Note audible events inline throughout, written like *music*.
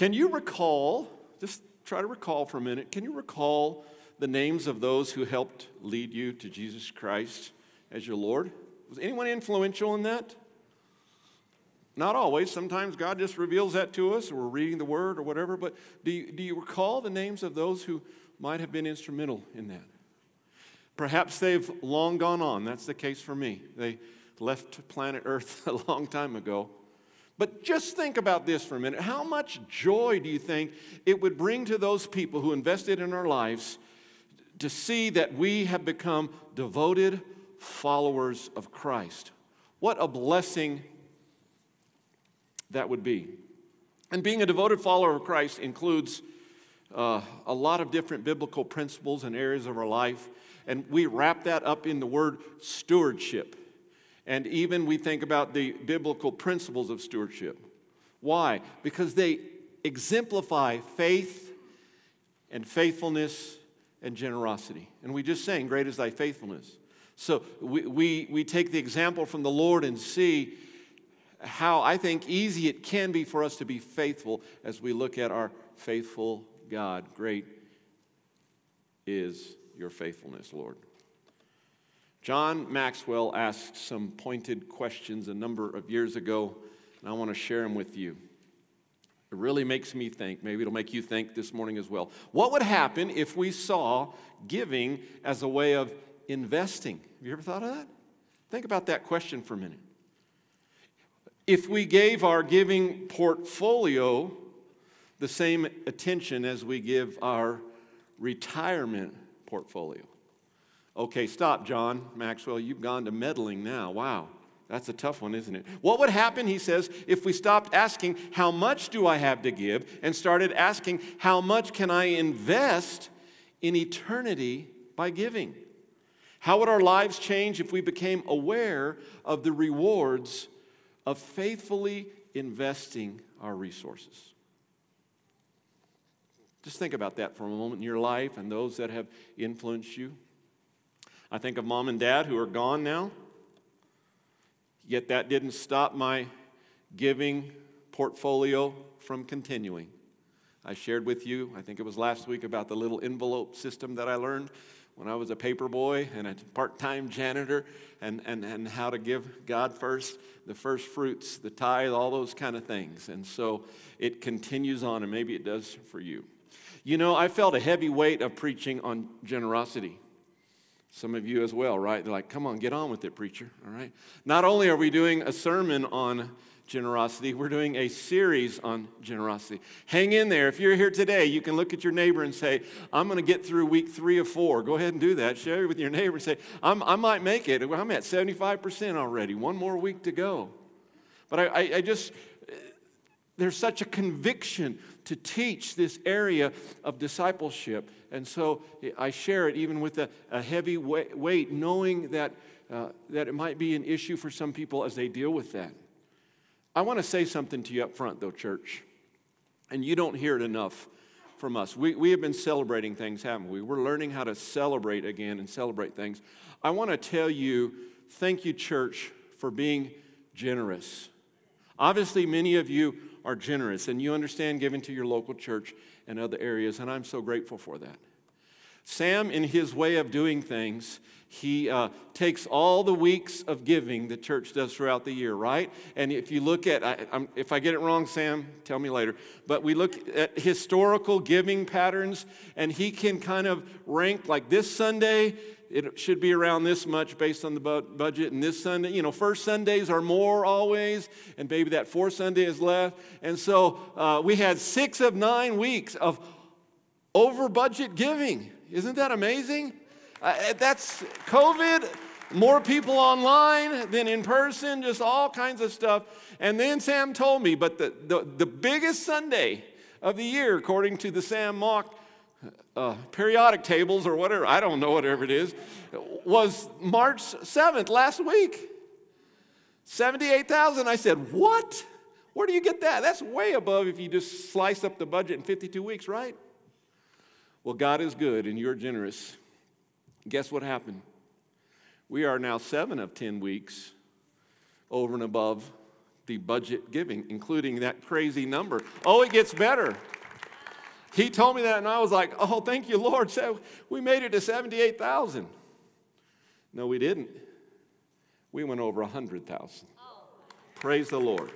Can you recall, just try to recall for a minute, can you recall the names of those who helped lead you to Jesus Christ as your Lord? Was anyone influential in that? Not always. Sometimes God just reveals that to us, or we're reading the Word or whatever. But do you, do you recall the names of those who might have been instrumental in that? Perhaps they've long gone on. That's the case for me. They left planet Earth *laughs* a long time ago. But just think about this for a minute. How much joy do you think it would bring to those people who invested in our lives to see that we have become devoted followers of Christ? What a blessing that would be. And being a devoted follower of Christ includes uh, a lot of different biblical principles and areas of our life. And we wrap that up in the word stewardship. And even we think about the biblical principles of stewardship. Why? Because they exemplify faith and faithfulness and generosity. And we just saying, Great is thy faithfulness. So we, we, we take the example from the Lord and see how I think easy it can be for us to be faithful as we look at our faithful God. Great is your faithfulness, Lord. John Maxwell asked some pointed questions a number of years ago, and I want to share them with you. It really makes me think. Maybe it'll make you think this morning as well. What would happen if we saw giving as a way of investing? Have you ever thought of that? Think about that question for a minute. If we gave our giving portfolio the same attention as we give our retirement portfolio. Okay, stop, John Maxwell. You've gone to meddling now. Wow, that's a tough one, isn't it? What would happen, he says, if we stopped asking, How much do I have to give? and started asking, How much can I invest in eternity by giving? How would our lives change if we became aware of the rewards of faithfully investing our resources. Just think about that for a moment in your life and those that have influenced you. I think of mom and dad who are gone now, yet that didn't stop my giving portfolio from continuing. I shared with you, I think it was last week, about the little envelope system that I learned when I was a paper boy and a part time janitor, and, and, and how to give God first, the first fruits, the tithe, all those kind of things. And so it continues on, and maybe it does for you. You know, I felt a heavy weight of preaching on generosity. Some of you as well, right? They're like, come on, get on with it, preacher, all right? Not only are we doing a sermon on generosity. We're doing a series on generosity. Hang in there. If you're here today, you can look at your neighbor and say, I'm going to get through week three of four. Go ahead and do that. Share it with your neighbor and say, i might make it. I'm at 75% already. One more week to go. But I, I, I just, there's such a conviction to teach this area of discipleship. And so I share it even with a, a heavy weight, knowing that, uh, that it might be an issue for some people as they deal with that. I want to say something to you up front, though, church, and you don't hear it enough from us. We, we have been celebrating things, haven't we? We're learning how to celebrate again and celebrate things. I want to tell you, thank you, church, for being generous. Obviously, many of you are generous and you understand giving to your local church and other areas, and I'm so grateful for that. Sam, in his way of doing things, he uh, takes all the weeks of giving the church does throughout the year, right? And if you look at, I, if I get it wrong, Sam, tell me later, but we look at historical giving patterns, and he can kind of rank like this Sunday, it should be around this much based on the bu- budget. And this Sunday, you know, first Sundays are more always, and maybe that fourth Sunday is left. And so uh, we had six of nine weeks of over budget giving. Isn't that amazing? Uh, that's COVID, more people online than in person, just all kinds of stuff. And then Sam told me, but the, the, the biggest Sunday of the year, according to the Sam Mock uh, periodic tables or whatever, I don't know, whatever it is, was March 7th, last week. 78,000. I said, What? Where do you get that? That's way above if you just slice up the budget in 52 weeks, right? Well, God is good and you're generous. Guess what happened? We are now seven of 10 weeks over and above the budget giving, including that crazy number. Oh, it gets better. He told me that, and I was like, oh, thank you, Lord. So we made it to 78,000. No, we didn't. We went over 100,000. Praise the Lord.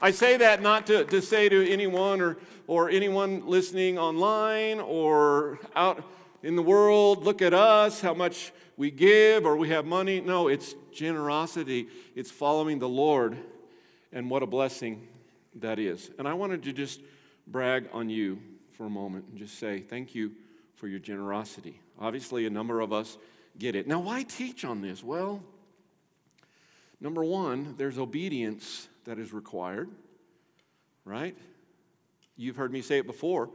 I say that not to, to say to anyone or, or anyone listening online or out in the world, look at us, how much we give or we have money. No, it's generosity, it's following the Lord, and what a blessing that is. And I wanted to just brag on you for a moment and just say thank you for your generosity. Obviously, a number of us get it. Now, why teach on this? Well, number one, there's obedience that is required, right? You've heard me say it before.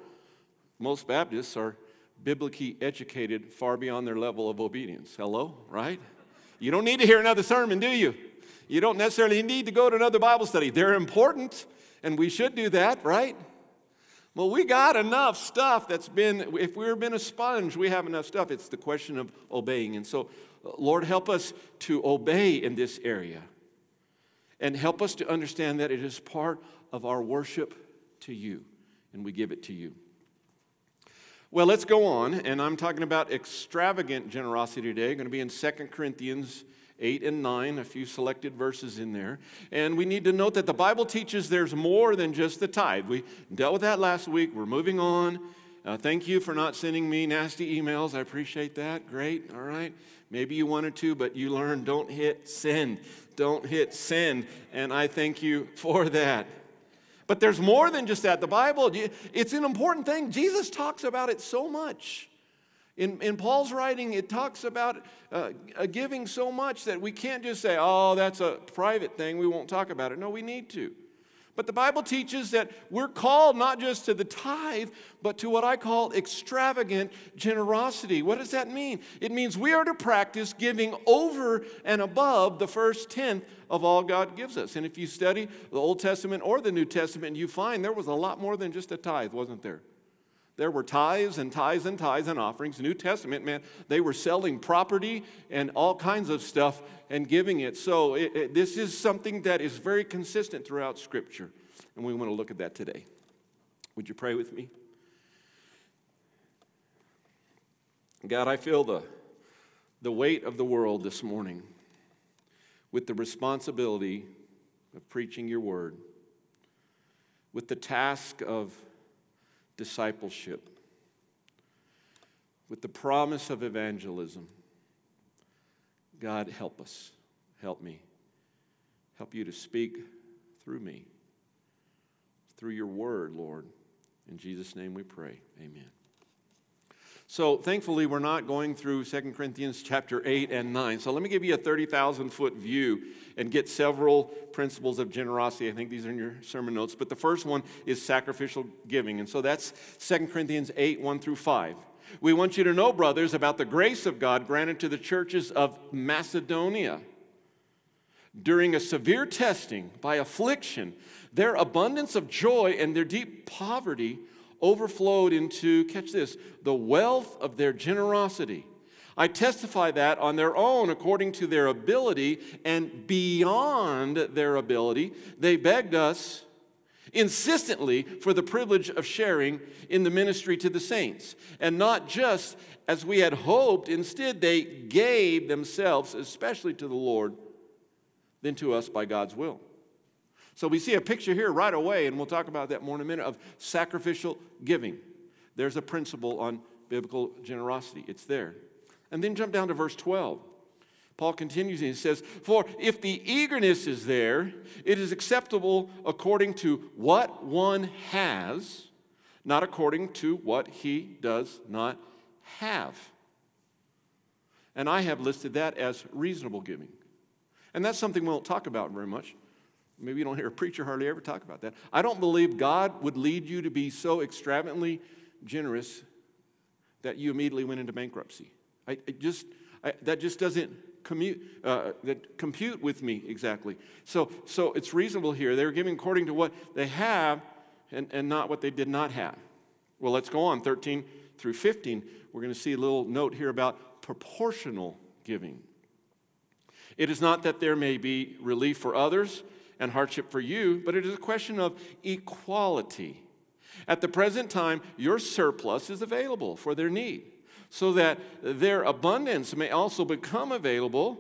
Most Baptists are biblically educated far beyond their level of obedience. Hello, right? You don't need to hear another sermon, do you? You don't necessarily need to go to another Bible study. They're important, and we should do that, right? Well, we got enough stuff that's been, if we've been a sponge, we have enough stuff. It's the question of obeying. And so, Lord, help us to obey in this area. And help us to understand that it is part of our worship to you, and we give it to you. Well, let's go on, and I'm talking about extravagant generosity today. I'm going to be in 2 Corinthians 8 and 9, a few selected verses in there. And we need to note that the Bible teaches there's more than just the tithe. We dealt with that last week. We're moving on. Uh, thank you for not sending me nasty emails. I appreciate that. Great. All right. Maybe you wanted to, but you learned don't hit send. Don't hit send. And I thank you for that. But there's more than just that. The Bible, it's an important thing. Jesus talks about it so much. In, in Paul's writing, it talks about uh, giving so much that we can't just say, oh, that's a private thing, we won't talk about it. No, we need to. But the Bible teaches that we're called not just to the tithe, but to what I call extravagant generosity. What does that mean? It means we are to practice giving over and above the first tenth of all God gives us. And if you study the Old Testament or the New Testament, you find there was a lot more than just a tithe, wasn't there? There were tithes and tithes and tithes and offerings. New Testament, man, they were selling property and all kinds of stuff and giving it. So it, it, this is something that is very consistent throughout Scripture. And we want to look at that today. Would you pray with me? God, I feel the, the weight of the world this morning with the responsibility of preaching your word, with the task of discipleship, with the promise of evangelism. God, help us. Help me. Help you to speak through me, through your word, Lord. In Jesus' name we pray. Amen. So thankfully, we're not going through 2 Corinthians chapter 8 and 9. So let me give you a 30,000 foot view and get several principles of generosity. I think these are in your sermon notes. But the first one is sacrificial giving. And so that's 2 Corinthians 8 1 through 5. We want you to know, brothers, about the grace of God granted to the churches of Macedonia. During a severe testing by affliction, their abundance of joy and their deep poverty overflowed into, catch this, the wealth of their generosity. I testify that on their own, according to their ability and beyond their ability, they begged us insistently for the privilege of sharing in the ministry to the saints. And not just as we had hoped, instead, they gave themselves, especially to the Lord, than to us by God's will. So we see a picture here right away, and we'll talk about that more in a minute, of sacrificial giving. There's a principle on biblical generosity, it's there. And then jump down to verse 12. Paul continues and he says, For if the eagerness is there, it is acceptable according to what one has, not according to what he does not have. And I have listed that as reasonable giving. And that's something we won't talk about very much. Maybe you don't hear a preacher hardly ever talk about that. I don't believe God would lead you to be so extravagantly generous that you immediately went into bankruptcy. I, I just I, that just doesn't commute, uh, that compute with me exactly. So, so it's reasonable here. They're giving according to what they have and, and not what they did not have. Well, let's go on 13 through 15. We're going to see a little note here about proportional giving. It is not that there may be relief for others and hardship for you, but it is a question of equality. At the present time, your surplus is available for their need, so that their abundance may also become available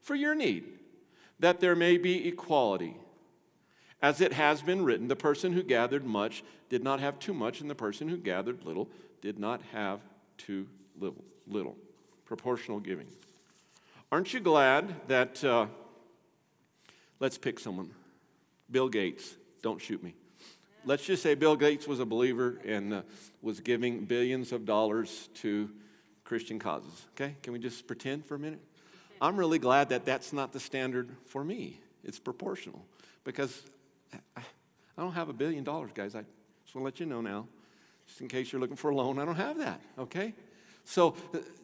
for your need, that there may be equality. As it has been written, the person who gathered much did not have too much, and the person who gathered little did not have too little. little. Proportional giving. Aren't you glad that, uh, let's pick someone, Bill Gates, don't shoot me. Let's just say Bill Gates was a believer and uh, was giving billions of dollars to Christian causes. Okay? Can we just pretend for a minute? I'm really glad that that's not the standard for me. It's proportional because I don't have a billion dollars, guys. I just want to let you know now, just in case you're looking for a loan, I don't have that, okay? So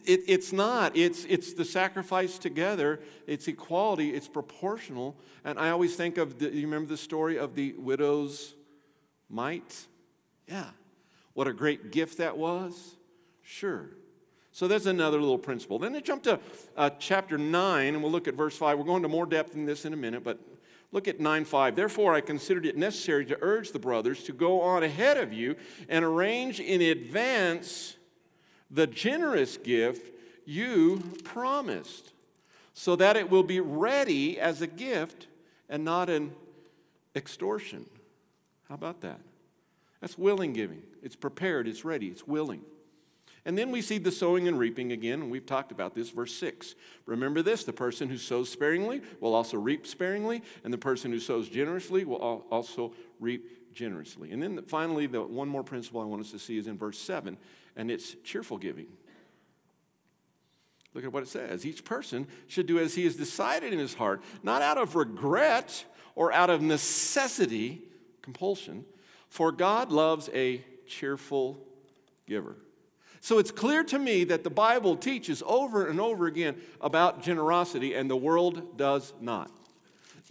it, it's not, it's, it's the sacrifice together, it's equality, it's proportional. And I always think of, the, you remember the story of the widow's mite? Yeah. What a great gift that was? Sure. So that's another little principle. Then they jump to uh, chapter 9, and we'll look at verse 5. We're going to more depth in this in a minute, but Look at 9 5. Therefore, I considered it necessary to urge the brothers to go on ahead of you and arrange in advance the generous gift you promised, so that it will be ready as a gift and not an extortion. How about that? That's willing giving. It's prepared, it's ready, it's willing. And then we see the sowing and reaping again, and we've talked about this, verse 6. Remember this the person who sows sparingly will also reap sparingly, and the person who sows generously will also reap generously. And then finally, the one more principle I want us to see is in verse 7, and it's cheerful giving. Look at what it says. Each person should do as he has decided in his heart, not out of regret or out of necessity, compulsion, for God loves a cheerful giver. So it's clear to me that the Bible teaches over and over again about generosity, and the world does not.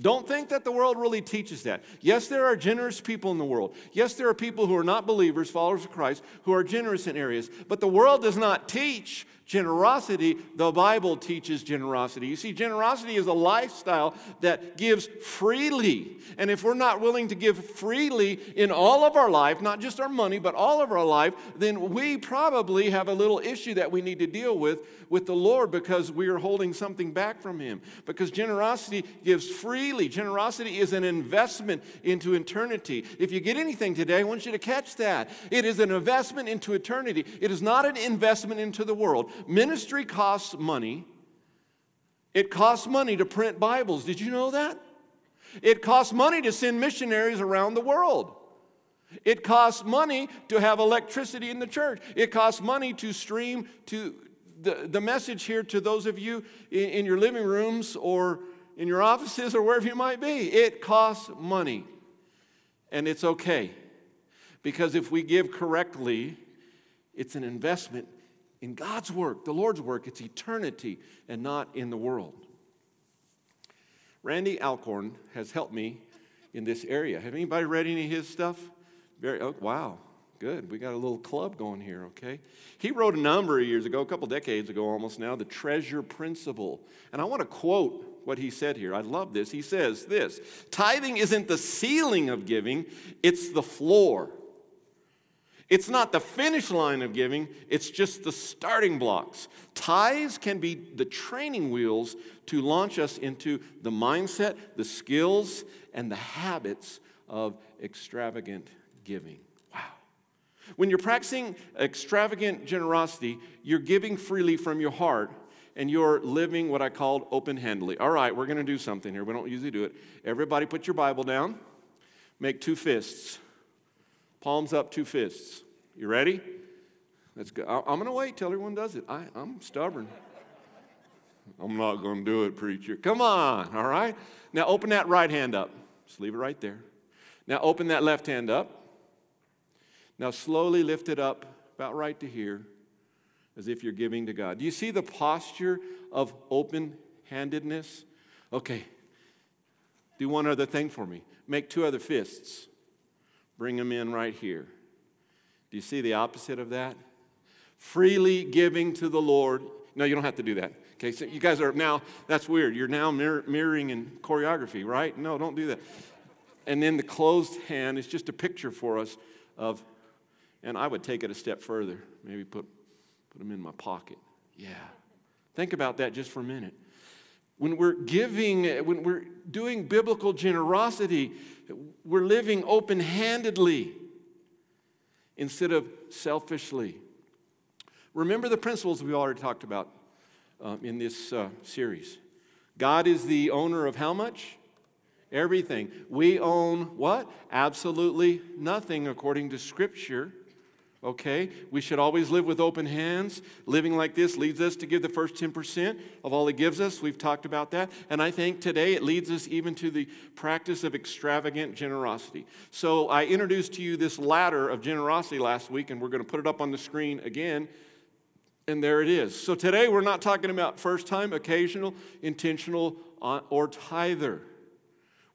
Don't think that the world really teaches that. Yes, there are generous people in the world. Yes, there are people who are not believers, followers of Christ, who are generous in areas. But the world does not teach generosity. The Bible teaches generosity. You see, generosity is a lifestyle that gives freely. And if we're not willing to give freely in all of our life, not just our money, but all of our life, then we probably have a little issue that we need to deal with with the Lord because we are holding something back from Him. Because generosity gives freely. Generosity is an investment into eternity. If you get anything today, I want you to catch that. It is an investment into eternity, it is not an investment into the world. Ministry costs money. It costs money to print Bibles. Did you know that? It costs money to send missionaries around the world. It costs money to have electricity in the church. It costs money to stream to the, the message here to those of you in, in your living rooms or in your offices or wherever you might be. It costs money. And it's okay. Because if we give correctly, it's an investment in God's work, the Lord's work. It's eternity and not in the world. Randy Alcorn has helped me in this area. Have anybody read any of his stuff? Very, oh, wow, good. We got a little club going here, okay? He wrote a number of years ago, a couple decades ago almost now, The Treasure Principle. And I want to quote what he said here. I love this. He says this Tithing isn't the ceiling of giving, it's the floor. It's not the finish line of giving, it's just the starting blocks. Tithes can be the training wheels to launch us into the mindset, the skills, and the habits of extravagant giving. Wow. When you're practicing extravagant generosity, you're giving freely from your heart and you're living what I called open handedly. All right, we're going to do something here. We don't usually do it. Everybody put your Bible down, make two fists. Palms up, two fists. You ready? Let's go. I'm going to wait till everyone does it. I, I'm stubborn. I'm not going to do it, preacher. Come on, all right? Now open that right hand up. Just leave it right there. Now open that left hand up. Now slowly lift it up about right to here as if you're giving to God. Do you see the posture of open handedness? Okay. Do one other thing for me. Make two other fists. Bring them in right here. Do you see the opposite of that? Freely giving to the Lord. No, you don't have to do that. Okay, so you guys are now, that's weird. You're now mirror, mirroring in choreography, right? No, don't do that. And then the closed hand is just a picture for us of, and I would take it a step further. Maybe put, put them in my pocket. Yeah. Think about that just for a minute. When we're giving, when we're doing biblical generosity, we're living open handedly instead of selfishly. Remember the principles we already talked about um, in this uh, series. God is the owner of how much? Everything. We own what? Absolutely nothing according to Scripture. Okay? We should always live with open hands. Living like this leads us to give the first 10% of all He gives us. We've talked about that. And I think today it leads us even to the practice of extravagant generosity. So I introduced to you this ladder of generosity last week, and we're going to put it up on the screen again. And there it is. So today we're not talking about first time, occasional, intentional, uh, or tither.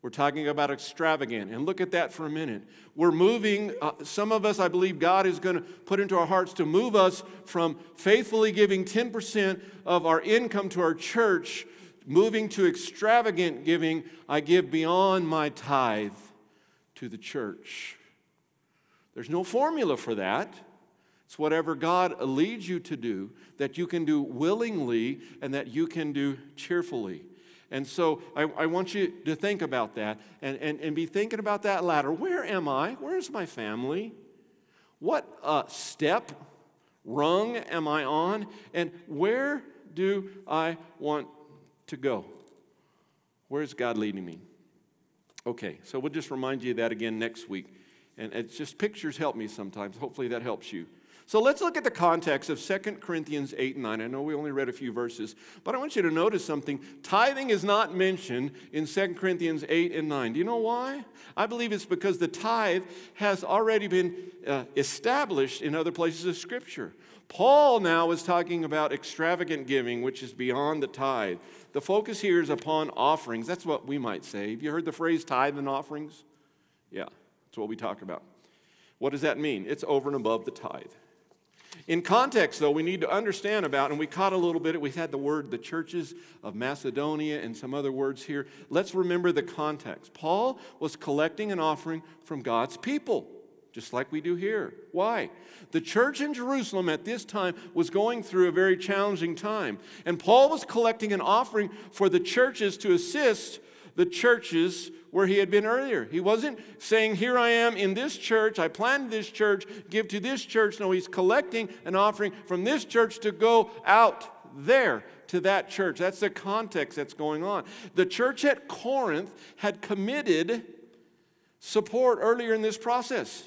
We're talking about extravagant. And look at that for a minute. We're moving, uh, some of us, I believe God is going to put into our hearts to move us from faithfully giving 10% of our income to our church, moving to extravagant giving. I give beyond my tithe to the church. There's no formula for that. It's whatever God leads you to do that you can do willingly and that you can do cheerfully. And so I, I, want you to think about that and, and, and be thinking about that ladder. Where am I? Where's my family? What uh, step, rung am I on? And where do I want to go? Where's God leading me? Okay, so we'll just remind you of that again next week. And it's just pictures help me sometimes. Hopefully that helps you. So let's look at the context of 2 Corinthians 8 and 9. I know we only read a few verses, but I want you to notice something. Tithing is not mentioned in 2 Corinthians 8 and 9. Do you know why? I believe it's because the tithe has already been uh, established in other places of Scripture. Paul now is talking about extravagant giving, which is beyond the tithe. The focus here is upon offerings. That's what we might say. Have you heard the phrase tithe and offerings? Yeah, that's what we talk about. What does that mean? It's over and above the tithe. In context, though, we need to understand about, and we caught a little bit, we had the word the churches of Macedonia and some other words here. Let's remember the context. Paul was collecting an offering from God's people, just like we do here. Why? The church in Jerusalem at this time was going through a very challenging time, and Paul was collecting an offering for the churches to assist the churches where he had been earlier. He wasn't saying, Here I am in this church, I planted this church, give to this church. No, he's collecting an offering from this church to go out there to that church. That's the context that's going on. The church at Corinth had committed support earlier in this process.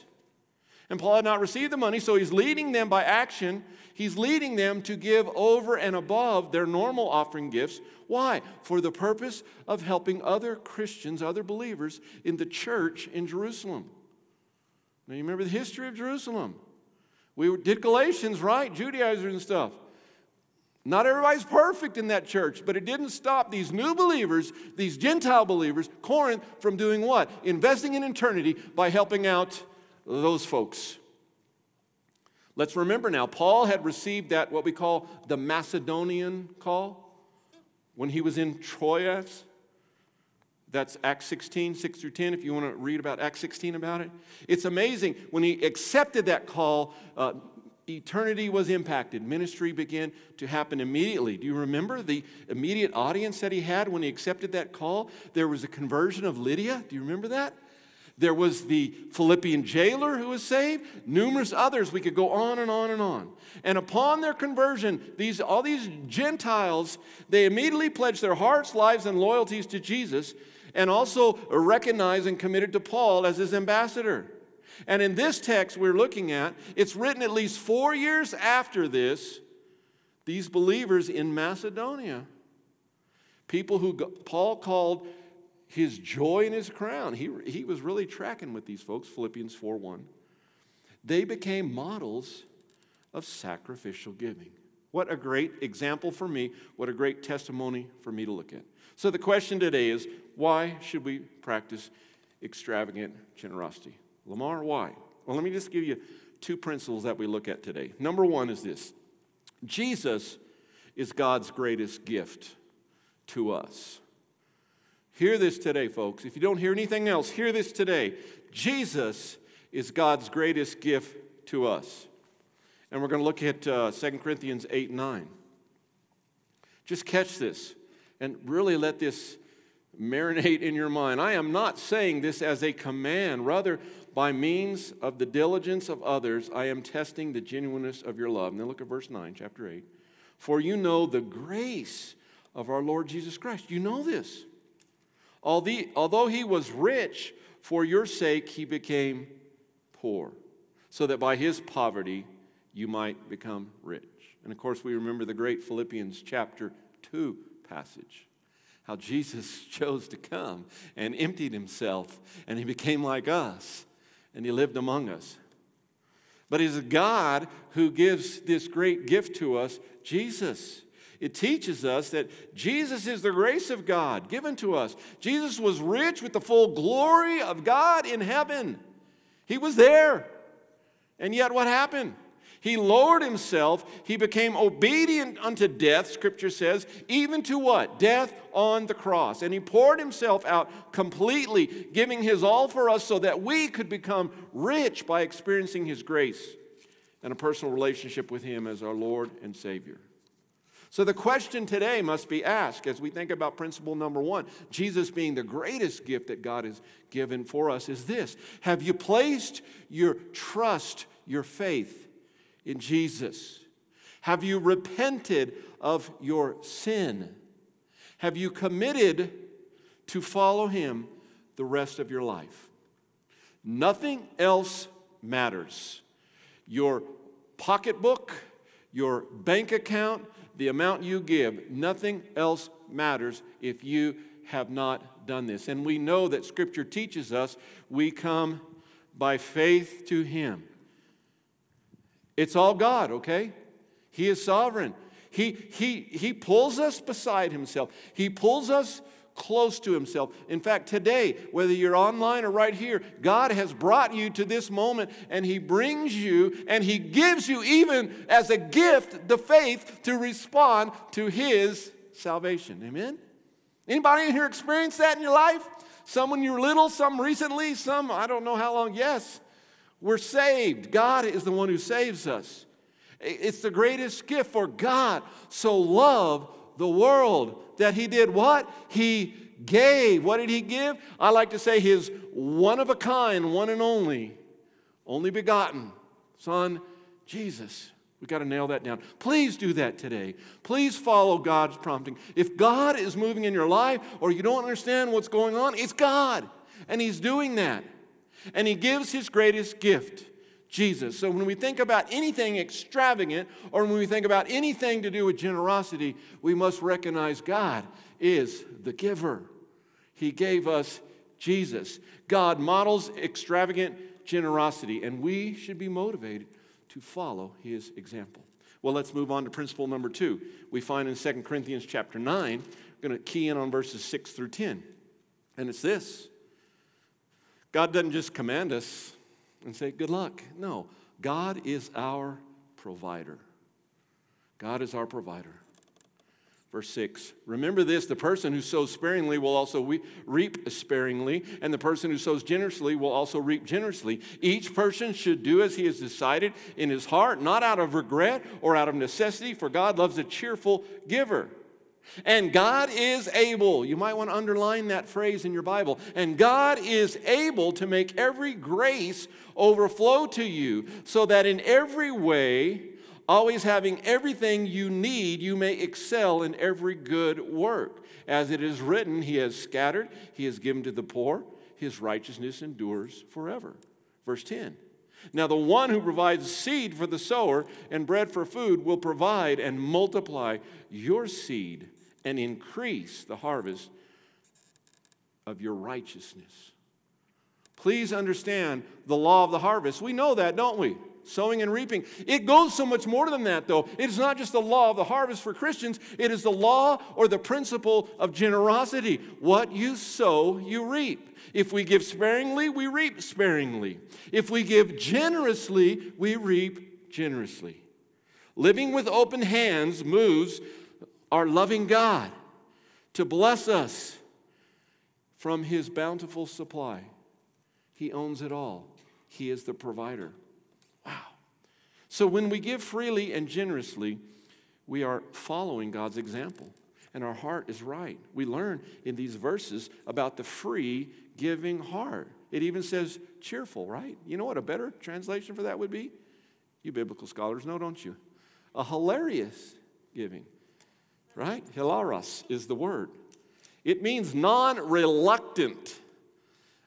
And Paul had not received the money, so he's leading them by action. He's leading them to give over and above their normal offering gifts. Why? For the purpose of helping other Christians, other believers in the church in Jerusalem. Now, you remember the history of Jerusalem. We did Galatians, right? Judaizers and stuff. Not everybody's perfect in that church, but it didn't stop these new believers, these Gentile believers, Corinth, from doing what? Investing in eternity by helping out those folks. Let's remember now, Paul had received that, what we call the Macedonian call, when he was in Troas. That's Acts 16, 6 through 10, if you want to read about Acts 16 about it. It's amazing. When he accepted that call, uh, eternity was impacted. Ministry began to happen immediately. Do you remember the immediate audience that he had when he accepted that call? There was a conversion of Lydia. Do you remember that? There was the Philippian jailer who was saved, numerous others. We could go on and on and on. And upon their conversion, these, all these Gentiles, they immediately pledged their hearts, lives, and loyalties to Jesus, and also recognized and committed to Paul as his ambassador. And in this text we're looking at, it's written at least four years after this, these believers in Macedonia, people who Paul called his joy and his crown. He, he was really tracking with these folks, Philippians 4 1. They became models of sacrificial giving. What a great example for me. What a great testimony for me to look at. So, the question today is why should we practice extravagant generosity? Lamar, why? Well, let me just give you two principles that we look at today. Number one is this Jesus is God's greatest gift to us. Hear this today, folks. If you don't hear anything else, hear this today. Jesus is God's greatest gift to us. And we're going to look at uh, 2 Corinthians 8 9. Just catch this and really let this marinate in your mind. I am not saying this as a command. Rather, by means of the diligence of others, I am testing the genuineness of your love. Now look at verse 9, chapter 8. For you know the grace of our Lord Jesus Christ. You know this. Although he was rich, for your sake he became poor, so that by his poverty you might become rich. And of course, we remember the great Philippians chapter 2 passage. How Jesus *laughs* chose to come and emptied himself, and he became like us, and he lived among us. But he's a God who gives this great gift to us, Jesus. It teaches us that Jesus is the grace of God given to us. Jesus was rich with the full glory of God in heaven. He was there. And yet, what happened? He lowered himself. He became obedient unto death, scripture says, even to what? Death on the cross. And he poured himself out completely, giving his all for us so that we could become rich by experiencing his grace and a personal relationship with him as our Lord and Savior. So, the question today must be asked as we think about principle number one Jesus being the greatest gift that God has given for us is this Have you placed your trust, your faith in Jesus? Have you repented of your sin? Have you committed to follow Him the rest of your life? Nothing else matters. Your pocketbook, your bank account, the amount you give, nothing else matters if you have not done this. And we know that Scripture teaches us we come by faith to Him. It's all God, okay? He is sovereign. He, he, he pulls us beside himself. He pulls us close to himself. In fact, today, whether you're online or right here, God has brought you to this moment and he brings you and he gives you even as a gift the faith to respond to his salvation. Amen. Anybody in here experienced that in your life? Some when you were little, some recently, some I don't know how long. Yes. We're saved. God is the one who saves us. It's the greatest gift for God so loved the world that he did what? He gave. What did he give? I like to say his one of a kind, one and only, only begotten Son, Jesus. We've got to nail that down. Please do that today. Please follow God's prompting. If God is moving in your life or you don't understand what's going on, it's God. And He's doing that and he gives his greatest gift, Jesus. So when we think about anything extravagant or when we think about anything to do with generosity, we must recognize God is the giver. He gave us Jesus. God models extravagant generosity, and we should be motivated to follow his example. Well, let's move on to principle number two. We find in 2 Corinthians chapter 9, we're going to key in on verses 6 through 10. And it's this God doesn't just command us and say, good luck. No, God is our provider. God is our provider. Verse 6 Remember this the person who sows sparingly will also reap sparingly, and the person who sows generously will also reap generously. Each person should do as he has decided in his heart, not out of regret or out of necessity, for God loves a cheerful giver. And God is able, you might want to underline that phrase in your Bible, and God is able to make every grace overflow to you, so that in every way, always having everything you need, you may excel in every good work. As it is written, He has scattered, He has given to the poor, His righteousness endures forever. Verse 10. Now, the one who provides seed for the sower and bread for food will provide and multiply your seed and increase the harvest of your righteousness. Please understand the law of the harvest. We know that, don't we? Sowing and reaping. It goes so much more than that, though. It is not just the law of the harvest for Christians, it is the law or the principle of generosity. What you sow, you reap. If we give sparingly, we reap sparingly. If we give generously, we reap generously. Living with open hands moves our loving God to bless us from his bountiful supply. He owns it all, he is the provider. Wow. So when we give freely and generously, we are following God's example, and our heart is right. We learn in these verses about the free giving heart. It even says cheerful, right? You know what a better translation for that would be? You biblical scholars know, don't you? A hilarious giving, right? Hilaros is the word. It means non reluctant.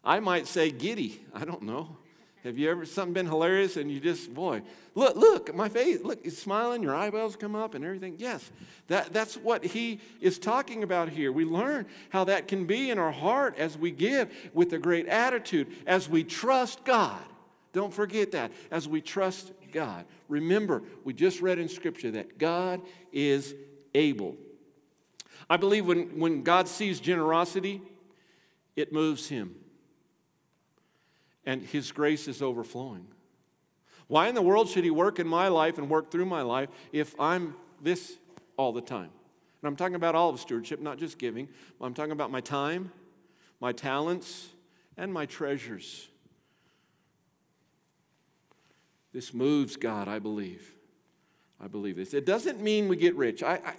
I might say giddy. I don't know. Have you ever something been hilarious and you just, boy, look, look, my face, look, he's smiling, your eyebrows come up and everything. Yes, that, that's what he is talking about here. We learn how that can be in our heart as we give with a great attitude, as we trust God. Don't forget that, as we trust God. Remember, we just read in Scripture that God is able. I believe when, when God sees generosity, it moves him and His grace is overflowing. Why in the world should He work in my life and work through my life if I'm this all the time? And I'm talking about all of stewardship, not just giving. I'm talking about my time, my talents, and my treasures. This moves God, I believe. I believe this. It doesn't mean we get rich. I, I,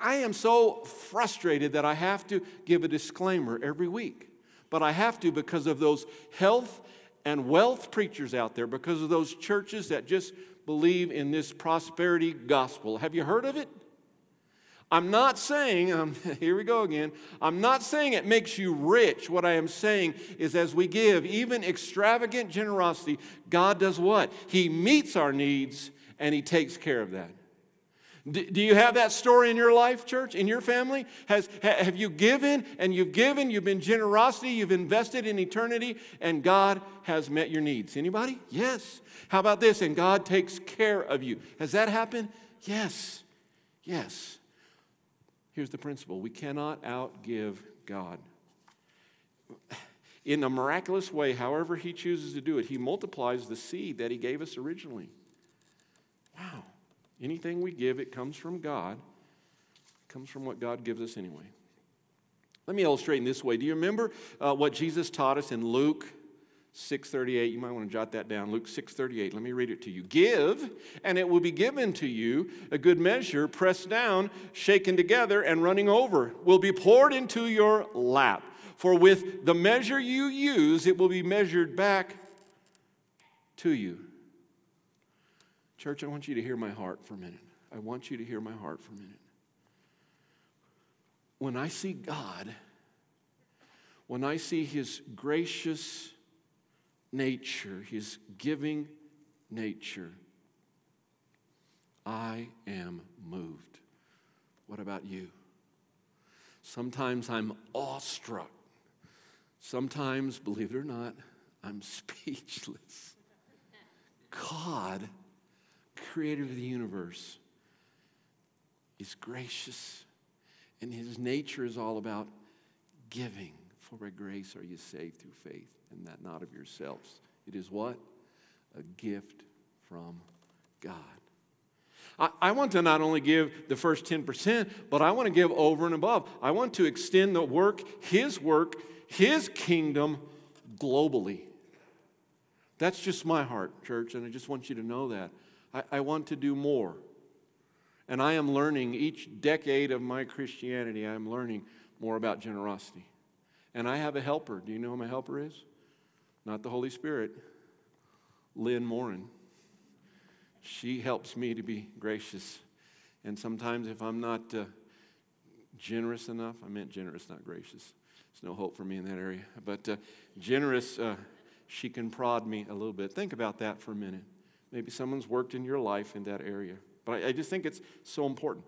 I, am so frustrated that I have to give a disclaimer every week. But I have to because of those health and wealth preachers out there because of those churches that just believe in this prosperity gospel. Have you heard of it? I'm not saying, um, *laughs* here we go again, I'm not saying it makes you rich. What I am saying is as we give, even extravagant generosity, God does what? He meets our needs and He takes care of that. Do you have that story in your life, church, in your family? Has, have you given and you've given, you've been generosity, you've invested in eternity, and God has met your needs? Anybody? Yes. How about this? And God takes care of you. Has that happened? Yes. Yes. Here's the principle we cannot outgive God. In a miraculous way, however He chooses to do it, He multiplies the seed that He gave us originally. Wow. Anything we give, it comes from God. It comes from what God gives us anyway. Let me illustrate in this way. Do you remember uh, what Jesus taught us in Luke 638? You might want to jot that down. Luke 638. Let me read it to you. Give, and it will be given to you a good measure, pressed down, shaken together, and running over, will be poured into your lap. For with the measure you use, it will be measured back to you. Church, I want you to hear my heart for a minute. I want you to hear my heart for a minute. When I see God, when I see His gracious nature, His giving nature, I am moved. What about you? Sometimes I'm awestruck. Sometimes, believe it or not, I'm *laughs* speechless. God creator of the universe, is gracious, and his nature is all about giving. For by grace are you saved through faith, and that not of yourselves. It is what? A gift from God. I, I want to not only give the first 10%, but I want to give over and above. I want to extend the work, His work, His kingdom globally. That's just my heart, church, and I just want you to know that. I, I want to do more. And I am learning each decade of my Christianity, I am learning more about generosity. And I have a helper. Do you know who my helper is? Not the Holy Spirit, Lynn Morin. She helps me to be gracious. And sometimes, if I'm not uh, generous enough, I meant generous, not gracious. There's no hope for me in that area. But uh, generous, uh, she can prod me a little bit. Think about that for a minute. Maybe someone's worked in your life in that area. But I, I just think it's so important.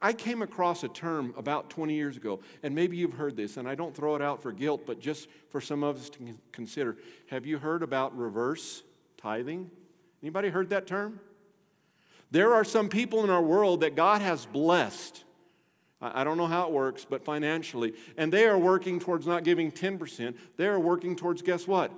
I came across a term about 20 years ago, and maybe you've heard this, and I don't throw it out for guilt, but just for some of us to consider. Have you heard about reverse tithing? Anybody heard that term? There are some people in our world that God has blessed. I don't know how it works, but financially. And they are working towards not giving 10%. They are working towards, guess what?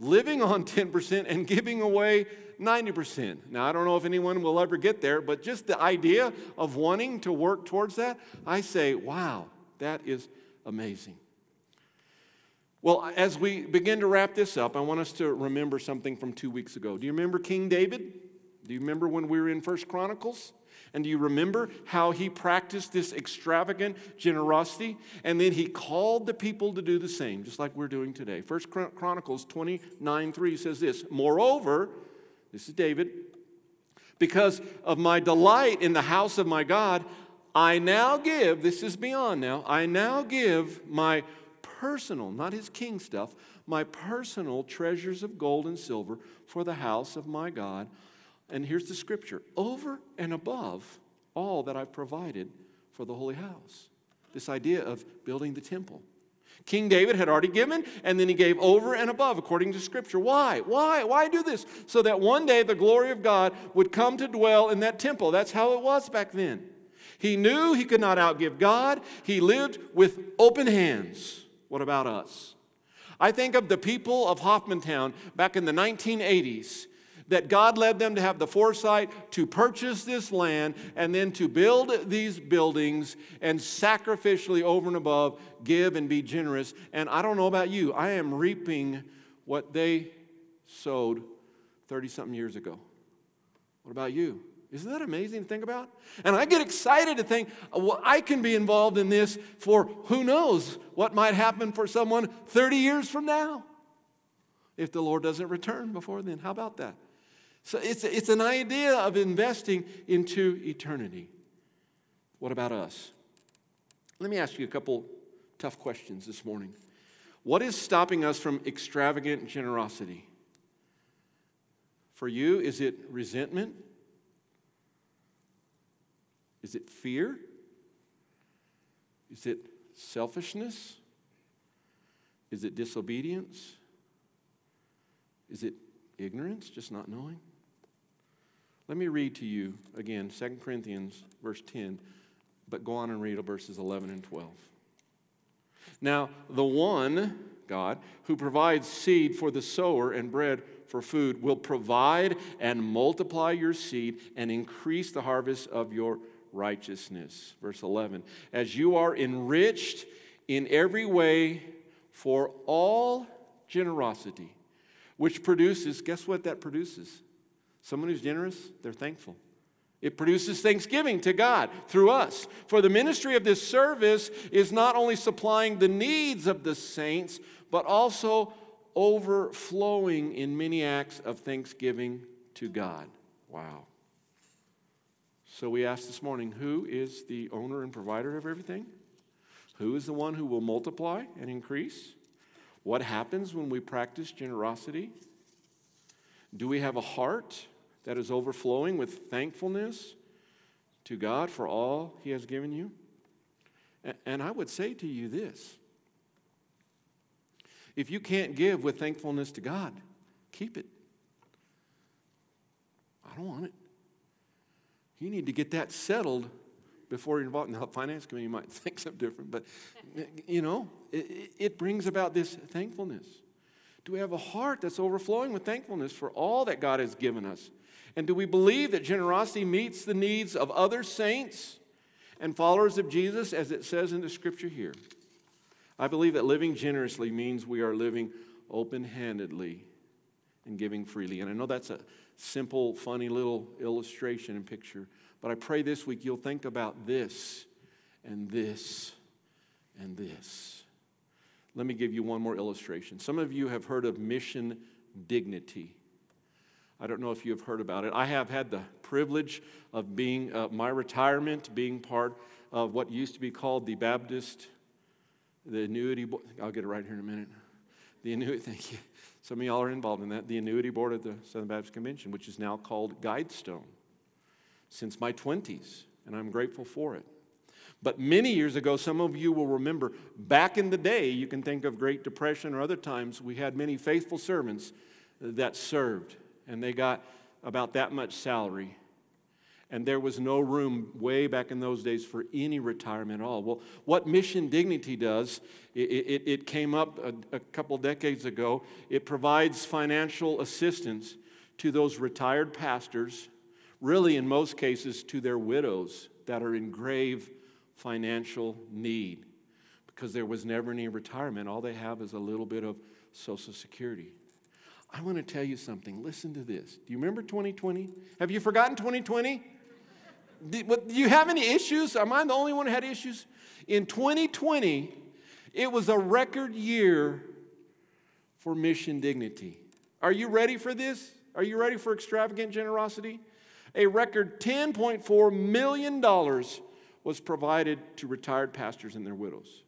Living on *laughs* 10% and giving away 90%. Now, I don't know if anyone will ever get there, but just the idea of wanting to work towards that, I say, wow, that is amazing. Well, as we begin to wrap this up, I want us to remember something from two weeks ago. Do you remember King David? Do you remember when we were in First Chronicles? And do you remember how he practiced this extravagant generosity? And then he called the people to do the same, just like we're doing today. First Chronicles 29 3 says this Moreover, this is David, because of my delight in the house of my God, I now give, this is beyond now, I now give my personal, not his king stuff, my personal treasures of gold and silver for the house of my God and here's the scripture over and above all that I've provided for the holy house. This idea of building the temple. King David had already given, and then he gave over and above according to Scripture. Why? Why? Why do this? So that one day the glory of God would come to dwell in that temple. That's how it was back then. He knew he could not outgive God, he lived with open hands. What about us? I think of the people of Hoffmantown back in the 1980s that God led them to have the foresight to purchase this land and then to build these buildings and sacrificially over and above give and be generous. And I don't know about you, I am reaping what they sowed 30 something years ago. What about you? Isn't that amazing to think about? And I get excited to think, well, I can be involved in this for who knows what might happen for someone 30 years from now if the Lord doesn't return before then. How about that? So it's, it's an idea of investing into eternity. What about us? Let me ask you a couple tough questions this morning. What is stopping us from extravagant generosity? For you, is it resentment? Is it fear? Is it selfishness? Is it disobedience? Is it ignorance, just not knowing? Let me read to you again 2 Corinthians, verse 10, but go on and read verses 11 and 12. Now, the one, God, who provides seed for the sower and bread for food will provide and multiply your seed and increase the harvest of your righteousness. Verse 11. As you are enriched in every way for all generosity, which produces, guess what that produces? Someone who's generous, they're thankful. It produces thanksgiving to God through us. For the ministry of this service is not only supplying the needs of the saints, but also overflowing in many acts of thanksgiving to God. Wow. So we asked this morning who is the owner and provider of everything? Who is the one who will multiply and increase? What happens when we practice generosity? Do we have a heart that is overflowing with thankfulness to God for all He has given you? And I would say to you this if you can't give with thankfulness to God, keep it. I don't want it. You need to get that settled before you're involved. Now, the finance committee you might *laughs* think something different, but you know, it, it brings about this thankfulness. Do we have a heart that's overflowing with thankfulness for all that God has given us? And do we believe that generosity meets the needs of other saints and followers of Jesus, as it says in the scripture here? I believe that living generously means we are living open handedly and giving freely. And I know that's a simple, funny little illustration and picture, but I pray this week you'll think about this and this and this. Let me give you one more illustration. Some of you have heard of mission dignity. I don't know if you have heard about it. I have had the privilege of being, uh, my retirement, being part of what used to be called the Baptist, the annuity board. I'll get it right here in a minute. The annuity, *laughs* thank you. Some of y'all are involved in that. The annuity board of the Southern Baptist Convention, which is now called Guidestone, since my 20s, and I'm grateful for it. But many years ago, some of you will remember, back in the day, you can think of Great Depression or other times, we had many faithful servants that served and they got about that much salary. And there was no room way back in those days for any retirement at all. Well, what Mission Dignity does, it, it, it came up a, a couple decades ago. It provides financial assistance to those retired pastors, really, in most cases, to their widows that are in grave financial need because there was never any retirement. All they have is a little bit of Social Security. I want to tell you something. Listen to this. Do you remember 2020? Have you forgotten 2020? Do, you have any issues? Am I the only one who had issues? In 2020, it was a record year for mission dignity. Are you ready for this? Are you ready for extravagant generosity? A record $10.4 million was provided to retired pastors and their widows.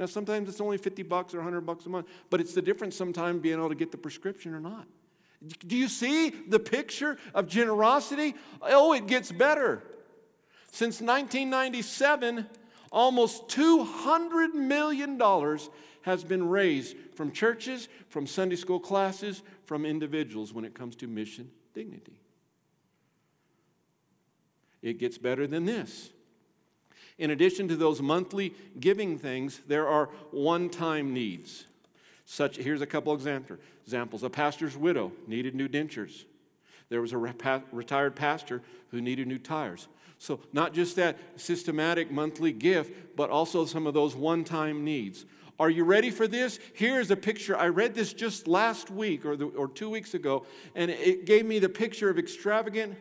Now, sometimes it's only 50 bucks or 100 bucks a month, but it's the difference sometimes being able to get the prescription or not. Do you see the picture of generosity? Oh, it gets better. Since 1997, almost $200 million has been raised from churches, from Sunday school classes, from individuals when it comes to mission dignity. It gets better than this. In addition to those monthly giving things, there are one time needs. Such, here's a couple examples. A pastor's widow needed new dentures. There was a retired pastor who needed new tires. So, not just that systematic monthly gift, but also some of those one time needs. Are you ready for this? Here's a picture. I read this just last week or, the, or two weeks ago, and it gave me the picture of extravagant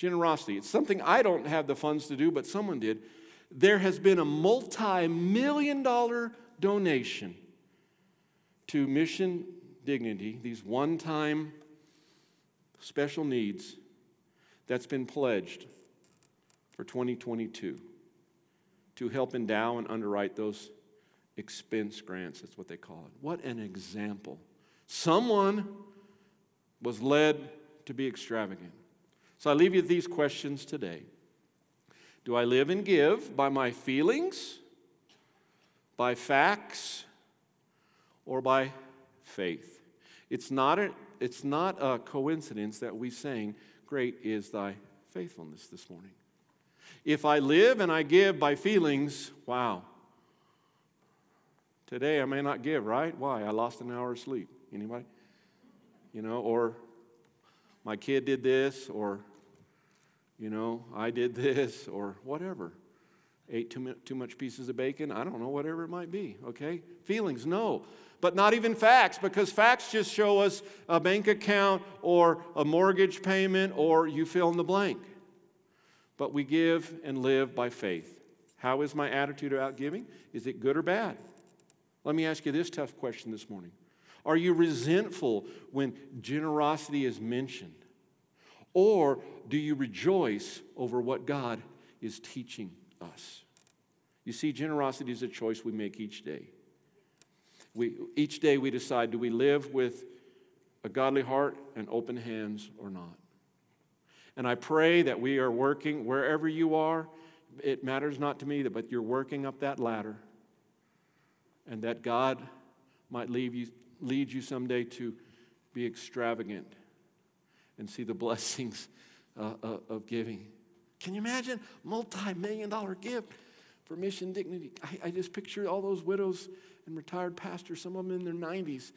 generosity. It's something I don't have the funds to do, but someone did. There has been a multi million dollar donation to Mission Dignity, these one time special needs, that's been pledged for 2022 to help endow and underwrite those expense grants. That's what they call it. What an example. Someone was led to be extravagant. So I leave you these questions today Do I live and give by my feelings, by facts, or by faith? It's not a, it's not a coincidence that we sang, Great is thy faithfulness this morning. If I live and I give by feelings, wow. Today I may not give, right? Why? I lost an hour of sleep. Anybody? You know, or my kid did this, or you know, I did this or whatever. Ate too, too much pieces of bacon, I don't know, whatever it might be, okay? Feelings, no. But not even facts, because facts just show us a bank account or a mortgage payment or you fill in the blank. But we give and live by faith. How is my attitude about giving? Is it good or bad? Let me ask you this tough question this morning Are you resentful when generosity is mentioned? Or do you rejoice over what God is teaching us? You see, generosity is a choice we make each day. We, each day we decide do we live with a godly heart and open hands or not? And I pray that we are working wherever you are. It matters not to me, that, but you're working up that ladder. And that God might lead you, lead you someday to be extravagant and see the blessings uh, uh, of giving. Can you imagine? Multi million dollar gift for mission dignity. I, I just picture all those widows and retired pastors, some of them in their 90s,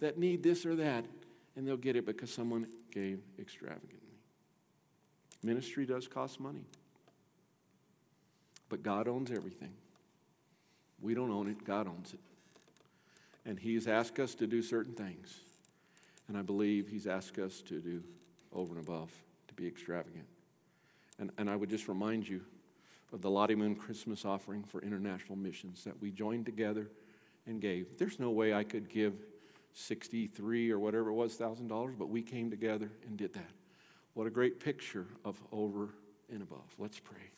that need this or that, and they'll get it because someone gave extravagantly. Ministry does cost money, but God owns everything. We don't own it, God owns it. And He's asked us to do certain things. And I believe He's asked us to do over and above to be extravagant. And, and I would just remind you of the Lottie Moon Christmas offering for international missions that we joined together and gave. There's no way I could give 63 or whatever it was thousand dollars, but we came together and did that. What a great picture of over and above. Let's pray.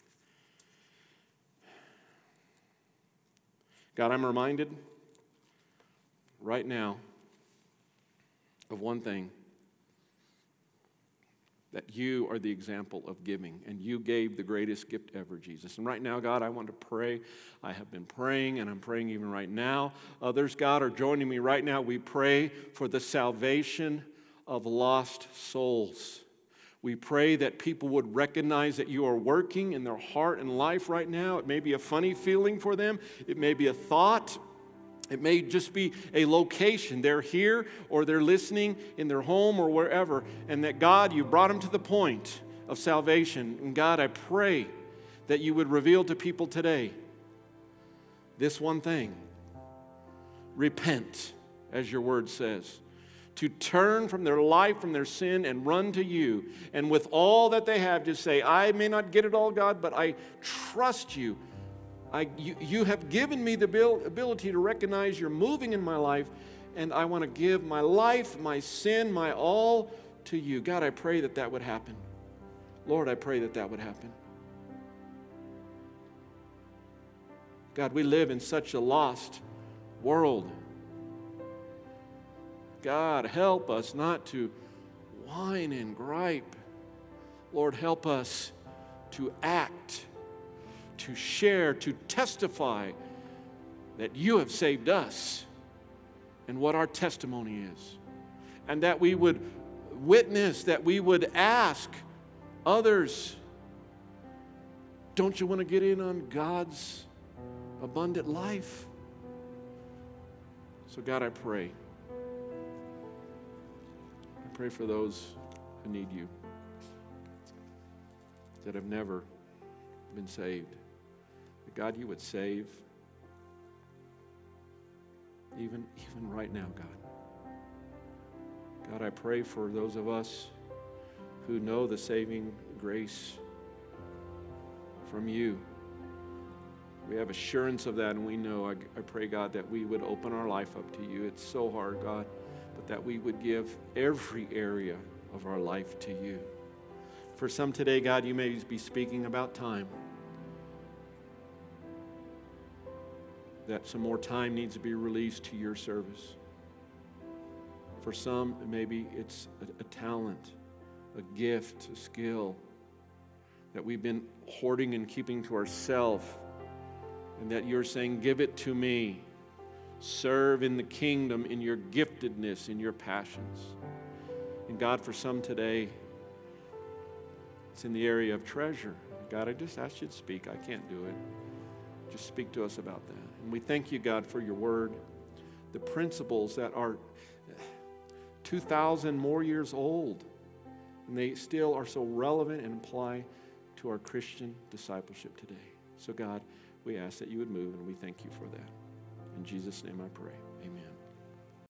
God, I'm reminded right now of one thing that you are the example of giving, and you gave the greatest gift ever, Jesus. And right now, God, I want to pray. I have been praying, and I'm praying even right now. Others, God, are joining me right now. We pray for the salvation of lost souls. We pray that people would recognize that you are working in their heart and life right now. It may be a funny feeling for them, it may be a thought, it may just be a location. They're here or they're listening in their home or wherever, and that God, you brought them to the point of salvation. And God, I pray that you would reveal to people today this one thing repent, as your word says to turn from their life, from their sin, and run to you. And with all that they have, just say, I may not get it all, God, but I trust you. I, you, you have given me the ability to recognize you're moving in my life, and I want to give my life, my sin, my all to you. God, I pray that that would happen. Lord, I pray that that would happen. God, we live in such a lost world. God, help us not to whine and gripe. Lord, help us to act, to share, to testify that you have saved us and what our testimony is. And that we would witness, that we would ask others, don't you want to get in on God's abundant life? So, God, I pray I pray for those who need you that have never been saved. God, you would save even, even right now, God. God, I pray for those of us who know the saving grace from you. We have assurance of that, and we know. I, I pray, God, that we would open our life up to you. It's so hard, God but that we would give every area of our life to you. For some today, God, you may be speaking about time. That some more time needs to be released to your service. For some, maybe it's a, a talent, a gift, a skill that we've been hoarding and keeping to ourselves, and that you're saying, Give it to me. Serve in the kingdom in your giftedness, in your passions. And God, for some today, it's in the area of treasure. God, I just ask you to speak. I can't do it. Just speak to us about that. And we thank you, God, for your word, the principles that are 2,000 more years old, and they still are so relevant and apply to our Christian discipleship today. So, God, we ask that you would move, and we thank you for that. In Jesus' name I pray.